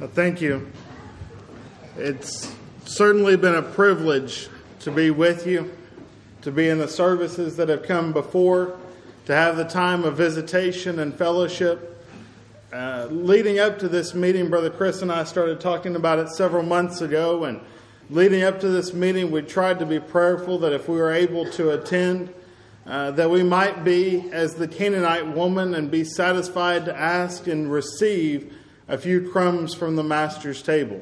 Well, thank you. It's certainly been a privilege to be with you, to be in the services that have come before, to have the time of visitation and fellowship. Uh, leading up to this meeting, Brother Chris and I started talking about it several months ago, and leading up to this meeting, we tried to be prayerful that if we were able to attend, uh, that we might be as the Canaanite woman and be satisfied to ask and receive a few crumbs from the Master's table.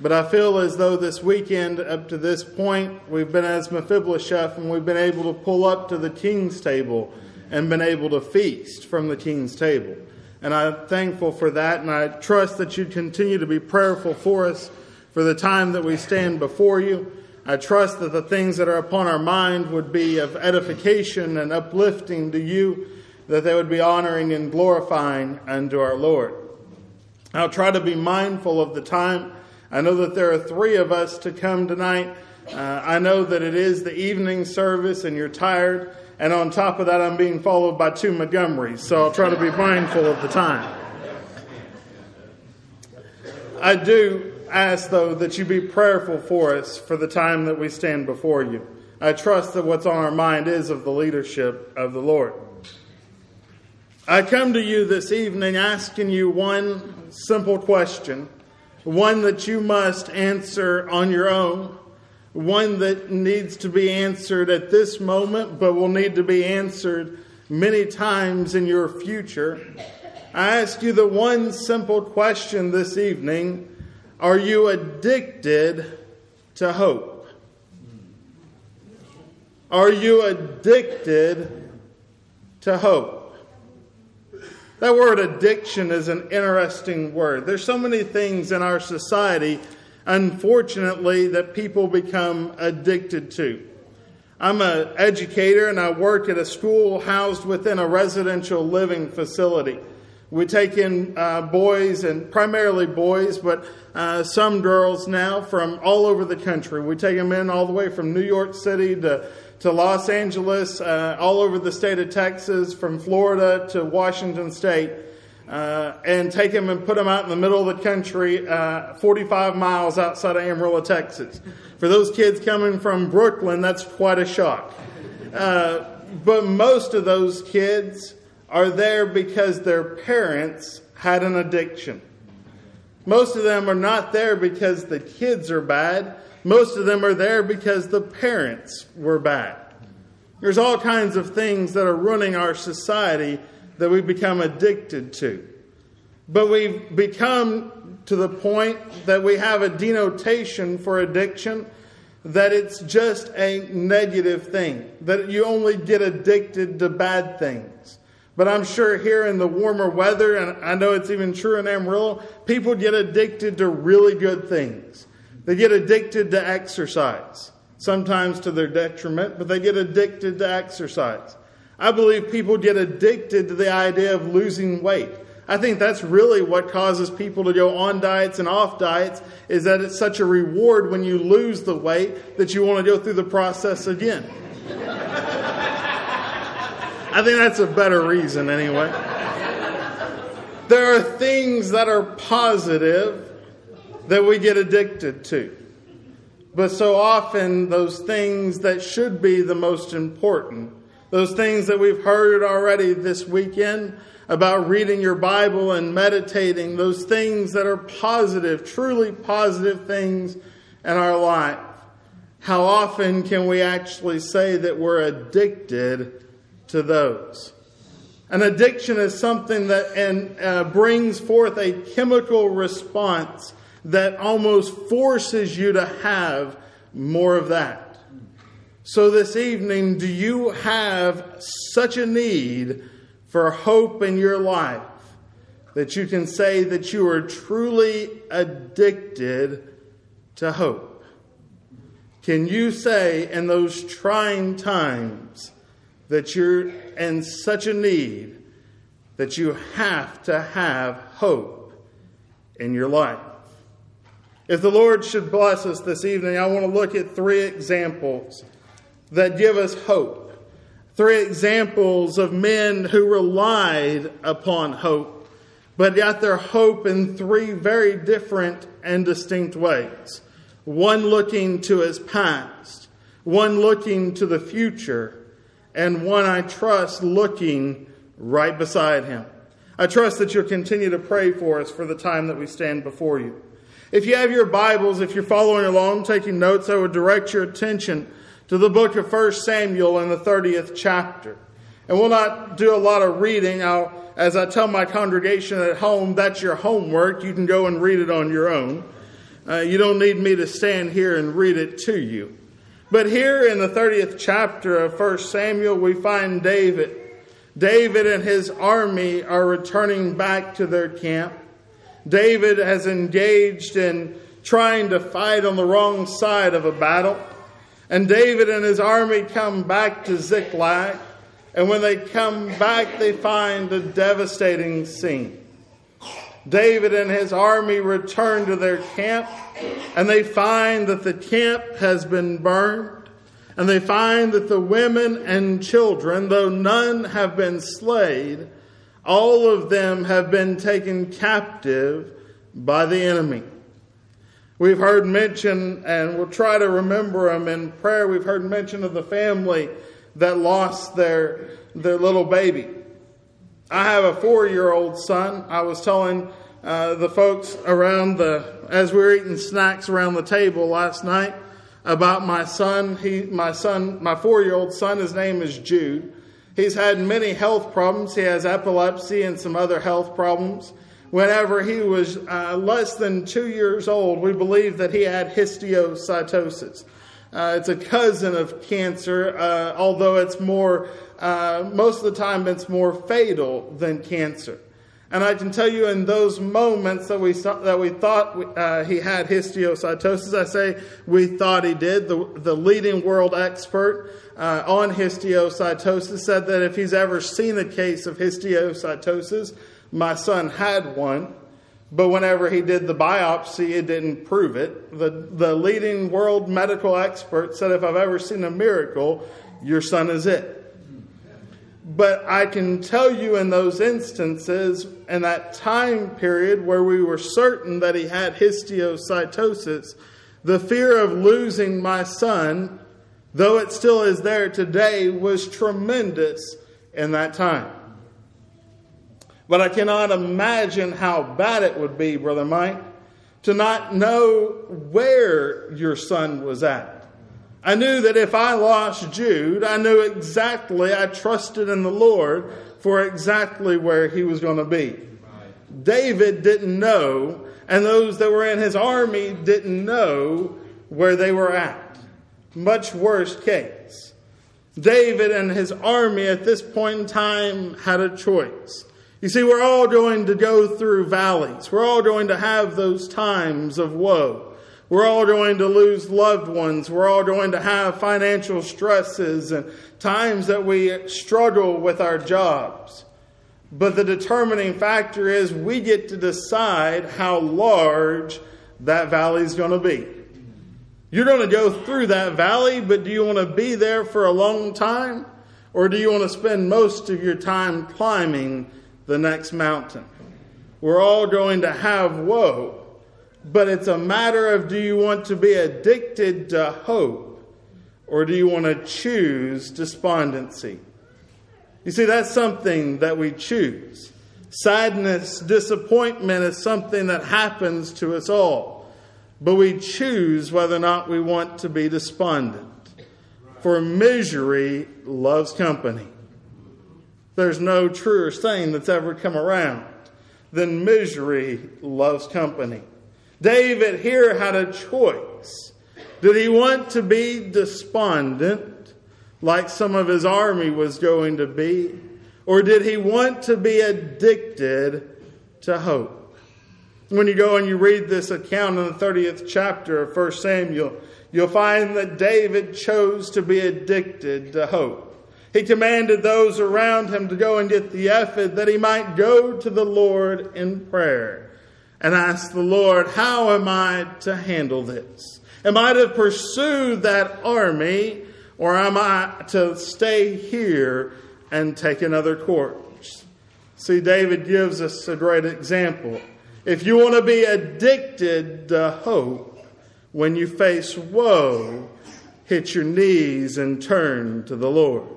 But I feel as though this weekend, up to this point, we've been as Mephibosheth and we've been able to pull up to the King's table and been able to feast from the King's table. And I'm thankful for that, and I trust that you continue to be prayerful for us for the time that we stand before you. I trust that the things that are upon our mind would be of edification and uplifting to you, that they would be honoring and glorifying unto our Lord. I'll try to be mindful of the time. I know that there are three of us to come tonight. Uh, I know that it is the evening service and you're tired. And on top of that, I'm being followed by two Montgomerys. So I'll try to be mindful of the time. I do ask, though, that you be prayerful for us for the time that we stand before you. I trust that what's on our mind is of the leadership of the Lord. I come to you this evening asking you one simple question, one that you must answer on your own, one that needs to be answered at this moment, but will need to be answered many times in your future. I ask you the one simple question this evening are you addicted to hope? Are you addicted to hope? That word addiction is an interesting word. There's so many things in our society, unfortunately, that people become addicted to. I'm an educator and I work at a school housed within a residential living facility. We take in uh, boys and primarily boys, but uh, some girls now from all over the country. We take them in all the way from New York City to, to Los Angeles, uh, all over the state of Texas, from Florida to Washington State, uh, and take them and put them out in the middle of the country, uh, 45 miles outside of Amarillo, Texas. For those kids coming from Brooklyn, that's quite a shock. Uh, but most of those kids, are there because their parents had an addiction. Most of them are not there because the kids are bad. Most of them are there because the parents were bad. There's all kinds of things that are running our society that we become addicted to. But we've become to the point that we have a denotation for addiction that it's just a negative thing, that you only get addicted to bad things. But I'm sure here in the warmer weather, and I know it's even true in Amarillo, people get addicted to really good things. They get addicted to exercise, sometimes to their detriment, but they get addicted to exercise. I believe people get addicted to the idea of losing weight. I think that's really what causes people to go on diets and off diets is that it's such a reward when you lose the weight that you want to go through the process again. I think that's a better reason, anyway. There are things that are positive that we get addicted to. But so often, those things that should be the most important, those things that we've heard already this weekend about reading your Bible and meditating, those things that are positive, truly positive things in our life, how often can we actually say that we're addicted to those. An addiction is something that and, uh, brings forth a chemical response that almost forces you to have more of that. So, this evening, do you have such a need for hope in your life that you can say that you are truly addicted to hope? Can you say in those trying times, that you're in such a need that you have to have hope in your life. If the Lord should bless us this evening, I want to look at three examples that give us hope. Three examples of men who relied upon hope. but yet their hope in three very different and distinct ways. One looking to his past, one looking to the future, and one I trust looking right beside him. I trust that you'll continue to pray for us for the time that we stand before you. If you have your Bibles, if you're following along, taking notes, I would direct your attention to the book of 1 Samuel in the 30th chapter. And we'll not do a lot of reading. I'll, as I tell my congregation at home, that's your homework. You can go and read it on your own. Uh, you don't need me to stand here and read it to you. But here in the 30th chapter of 1 Samuel, we find David. David and his army are returning back to their camp. David has engaged in trying to fight on the wrong side of a battle. And David and his army come back to Ziklag. And when they come back, they find a devastating scene. David and his army return to their camp, and they find that the camp has been burned, and they find that the women and children, though none have been slain, all of them have been taken captive by the enemy. We've heard mention, and we'll try to remember them in prayer. We've heard mention of the family that lost their, their little baby. I have a four year old son. I was telling uh, the folks around the, as we were eating snacks around the table last night, about my son. He, my son, my four year old son, his name is Jude. He's had many health problems. He has epilepsy and some other health problems. Whenever he was uh, less than two years old, we believe that he had histiocytosis. Uh, it's a cousin of cancer, uh, although it's more, uh, most of the time, it's more fatal than cancer. And I can tell you in those moments that we, saw, that we thought uh, he had histiocytosis, I say we thought he did. The, the leading world expert uh, on histiocytosis said that if he's ever seen a case of histiocytosis, my son had one. But whenever he did the biopsy, it didn't prove it. The, the leading world medical expert said, if I've ever seen a miracle, your son is it. But I can tell you in those instances, in that time period where we were certain that he had histiocytosis, the fear of losing my son, though it still is there today, was tremendous in that time. But I cannot imagine how bad it would be, Brother Mike, to not know where your son was at. I knew that if I lost Jude, I knew exactly, I trusted in the Lord for exactly where he was going to be. David didn't know, and those that were in his army didn't know where they were at. Much worse case. David and his army at this point in time had a choice. You see, we're all going to go through valleys. We're all going to have those times of woe. We're all going to lose loved ones. We're all going to have financial stresses and times that we struggle with our jobs. But the determining factor is we get to decide how large that valley is going to be. You're going to go through that valley, but do you want to be there for a long time? Or do you want to spend most of your time climbing the next mountain. We're all going to have woe, but it's a matter of do you want to be addicted to hope or do you want to choose despondency? You see, that's something that we choose. Sadness, disappointment is something that happens to us all, but we choose whether or not we want to be despondent. For misery loves company. There's no truer saying that's ever come around than misery loves company. David here had a choice. Did he want to be despondent like some of his army was going to be? Or did he want to be addicted to hope? When you go and you read this account in the 30th chapter of 1 Samuel, you'll find that David chose to be addicted to hope. He commanded those around him to go and get the ephod that he might go to the Lord in prayer and ask the Lord, How am I to handle this? Am I to pursue that army or am I to stay here and take another course? See, David gives us a great example. If you want to be addicted to hope, when you face woe, hit your knees and turn to the Lord.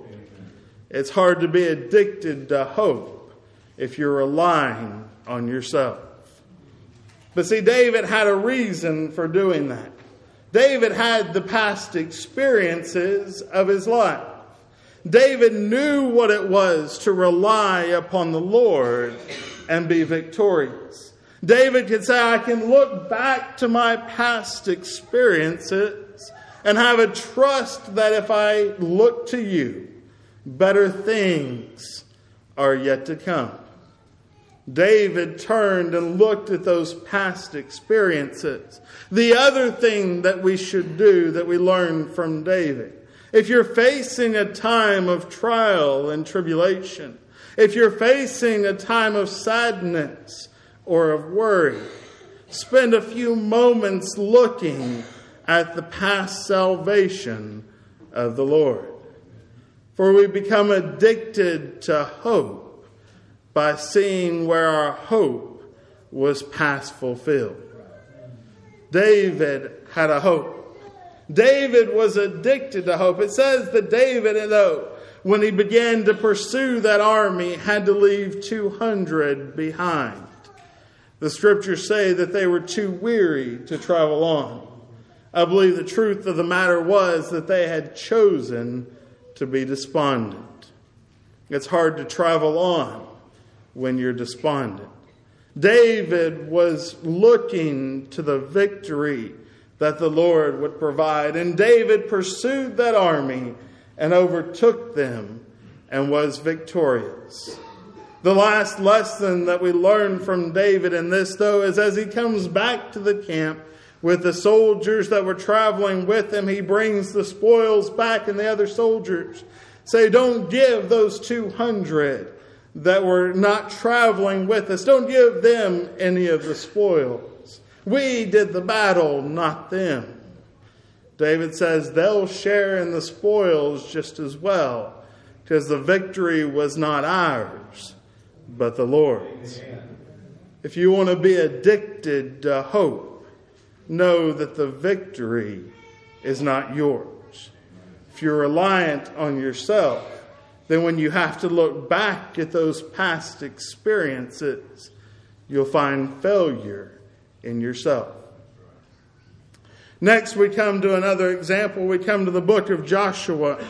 It's hard to be addicted to hope if you're relying on yourself. But see, David had a reason for doing that. David had the past experiences of his life. David knew what it was to rely upon the Lord and be victorious. David could say, I can look back to my past experiences and have a trust that if I look to you, better things are yet to come. David turned and looked at those past experiences. The other thing that we should do that we learned from David if you're facing a time of trial and tribulation, if you're facing a time of sadness or of worry, spend a few moments looking at the past salvation of the Lord. For we become addicted to hope by seeing where our hope was past fulfilled. David had a hope. David was addicted to hope. It says that David, though, when he began to pursue that army, had to leave 200 behind. The scriptures say that they were too weary to travel on. I believe the truth of the matter was that they had chosen to be despondent. It's hard to travel on when you're despondent. David was looking to the victory that the Lord would provide. And David pursued that army and overtook them and was victorious. The last lesson that we learn from David in this, though, is as he comes back to the camp with the soldiers that were traveling with him, he brings the spoils back, and the other soldiers say, Don't give those 200 that were not traveling with us, don't give them any of the spoils. We did the battle, not them. David says they'll share in the spoils just as well, because the victory was not ours, but the Lord's. If you want to be addicted to hope, know that the victory is not yours. If you're reliant on yourself, then when you have to look back at those past experiences, you'll find failure in yourself. Next, we come to another example. We come to the book of Joshua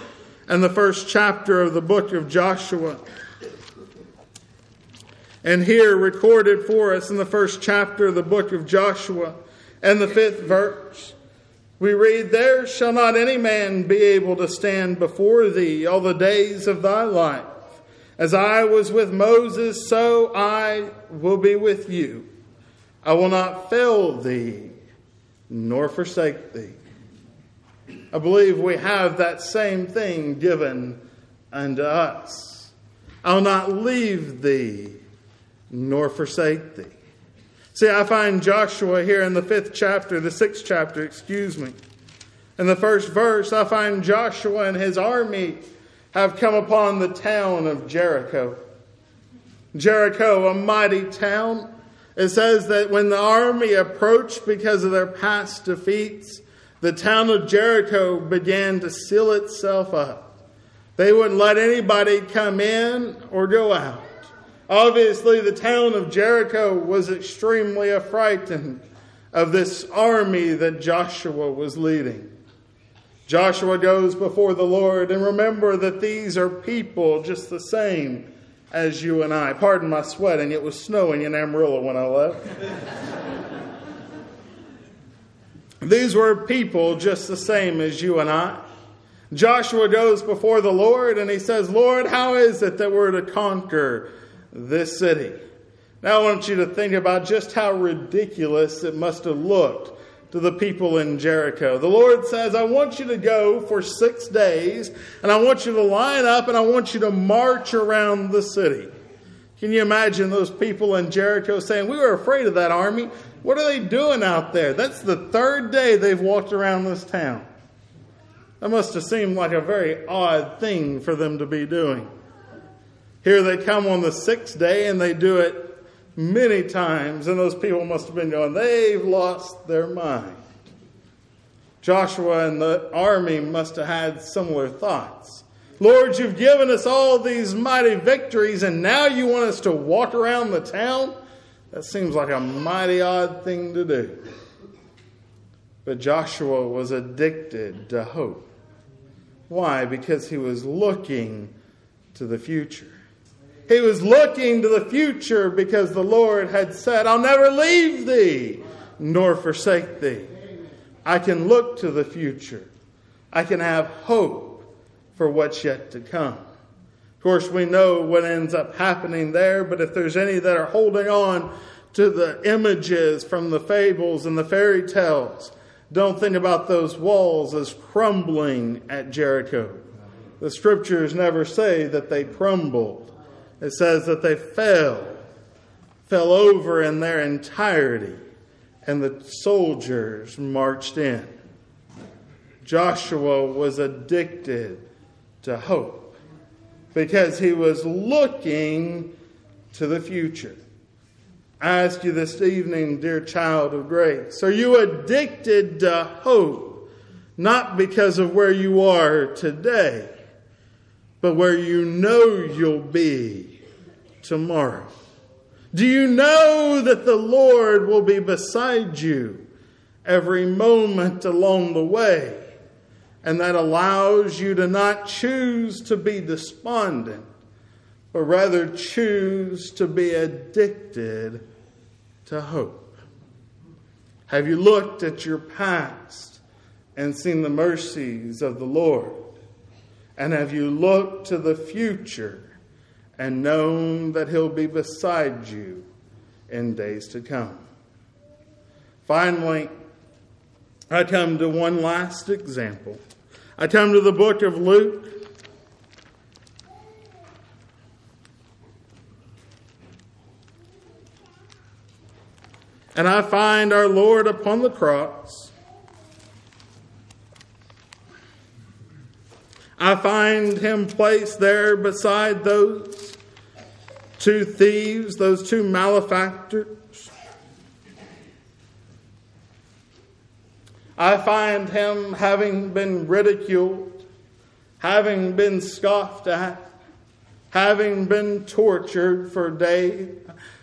and the first chapter of the book of Joshua. And here, recorded for us in the first chapter of the book of Joshua and the fifth verse, we read, There shall not any man be able to stand before thee all the days of thy life. As I was with Moses, so I will be with you. I will not fail thee nor forsake thee. I believe we have that same thing given unto us. I'll not leave thee nor forsake thee. See, I find Joshua here in the fifth chapter, the sixth chapter, excuse me. In the first verse, I find Joshua and his army have come upon the town of Jericho. Jericho, a mighty town, it says that when the army approached because of their past defeats, the town of Jericho began to seal itself up. They wouldn't let anybody come in or go out. Obviously, the town of Jericho was extremely affrighted of this army that Joshua was leading. Joshua goes before the Lord, and remember that these are people just the same as you and I. Pardon my sweating, it was snowing in Amarillo when I left. These were people just the same as you and I. Joshua goes before the Lord and he says, Lord, how is it that we're to conquer this city? Now I want you to think about just how ridiculous it must have looked to the people in Jericho. The Lord says, I want you to go for six days, and I want you to line up, and I want you to march around the city. Can you imagine those people in Jericho saying, We were afraid of that army. What are they doing out there? That's the third day they've walked around this town. That must have seemed like a very odd thing for them to be doing. Here they come on the sixth day and they do it many times, and those people must have been going, they've lost their mind. Joshua and the army must have had similar thoughts. Lord, you've given us all these mighty victories, and now you want us to walk around the town? That seems like a mighty odd thing to do. But Joshua was addicted to hope. Why? Because he was looking to the future. He was looking to the future because the Lord had said, I'll never leave thee nor forsake thee. I can look to the future. I can have hope for what's yet to come. Of course, we know what ends up happening there, but if there's any that are holding on to the images from the fables and the fairy tales, don't think about those walls as crumbling at Jericho. The scriptures never say that they crumbled. It says that they fell, fell over in their entirety, and the soldiers marched in. Joshua was addicted to hope because he was looking to the future. I ask you this evening, dear child of grace, are you addicted to hope? Not because of where you are today, but where you know you'll be tomorrow. Do you know that the Lord will be beside you every moment along the way? And that allows you to not choose to be despondent, but rather choose to be addicted to hope. Have you looked at your past and seen the mercies of the Lord? And have you looked to the future and known that He'll be beside you in days to come? Finally, I come to one last example. I come to the book of Luke. And I find our Lord upon the cross. I find him placed there beside those two thieves, those two malefactors. I find him having been ridiculed, having been scoffed at, having been tortured for a day,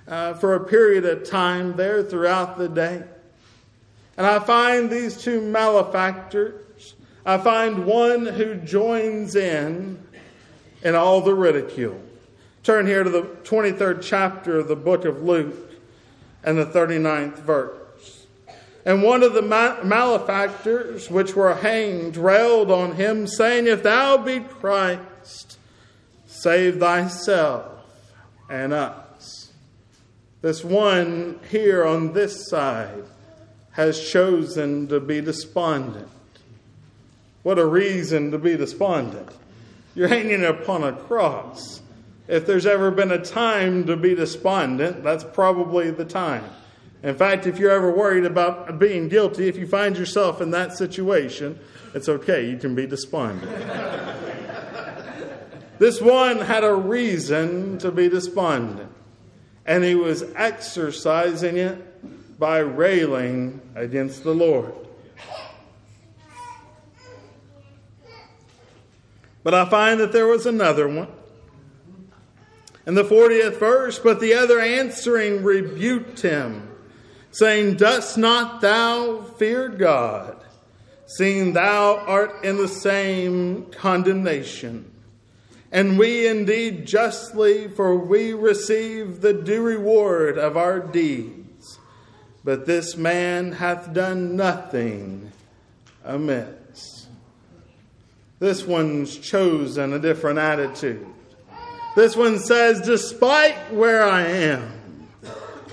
uh, for a period of time there throughout the day. And I find these two malefactors I find one who joins in in all the ridicule. Turn here to the 23rd chapter of the book of Luke and the 39th verse. And one of the malefactors which were hanged railed on him, saying, If thou be Christ, save thyself and us. This one here on this side has chosen to be despondent. What a reason to be despondent. You're hanging upon a cross. If there's ever been a time to be despondent, that's probably the time. In fact, if you're ever worried about being guilty, if you find yourself in that situation, it's okay. You can be despondent. this one had a reason to be despondent, and he was exercising it by railing against the Lord. But I find that there was another one. In the 40th verse, but the other answering rebuked him, saying, Dost not thou fear God, seeing thou art in the same condemnation? And we indeed justly, for we receive the due reward of our deeds. But this man hath done nothing amiss. This one's chosen a different attitude. This one says, despite where I am,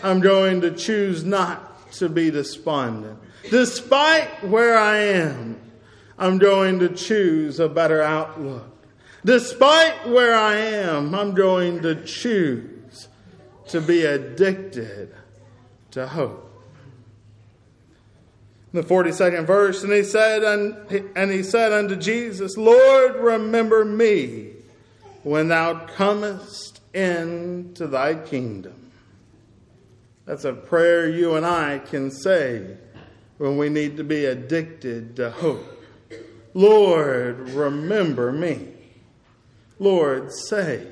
I'm going to choose not to be despondent. Despite where I am, I'm going to choose a better outlook. Despite where I am, I'm going to choose to be addicted to hope the 42nd verse, and he said, and he said unto Jesus, Lord, remember me when thou comest into thy kingdom. That's a prayer you and I can say when we need to be addicted to hope. Lord, remember me. Lord, save.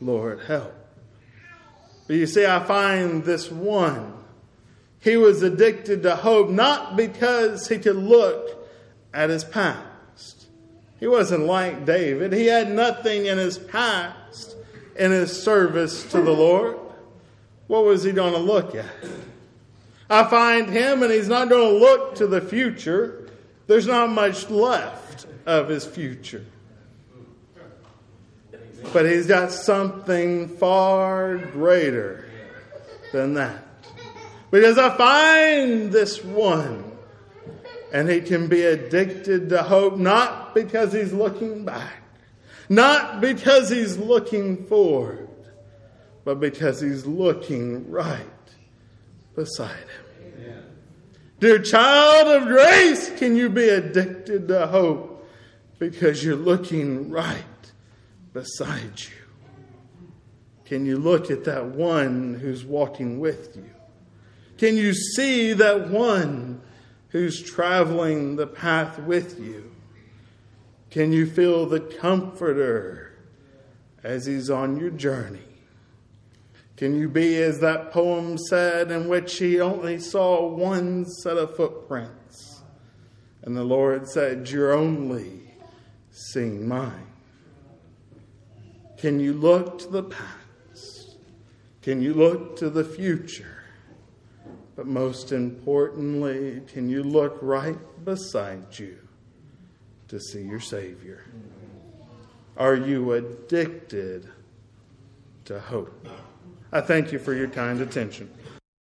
Lord, help. But you see, I find this one. He was addicted to hope not because he could look at his past. He wasn't like David. He had nothing in his past in his service to the Lord. What was he going to look at? I find him, and he's not going to look to the future. There's not much left of his future. But he's got something far greater than that. Because I find this one, and he can be addicted to hope not because he's looking back, not because he's looking forward, but because he's looking right beside him. Dear child of grace, can you be addicted to hope because you're looking right beside you? Can you look at that one who's walking with you? Can you see that one who's traveling the path with you? Can you feel the comforter as he's on your journey? Can you be, as that poem said, in which he only saw one set of footprints? And the Lord said, You're only seeing mine. Can you look to the past? Can you look to the future? But most importantly, can you look right beside you to see your Savior? Are you addicted to hope? I thank you for your kind attention.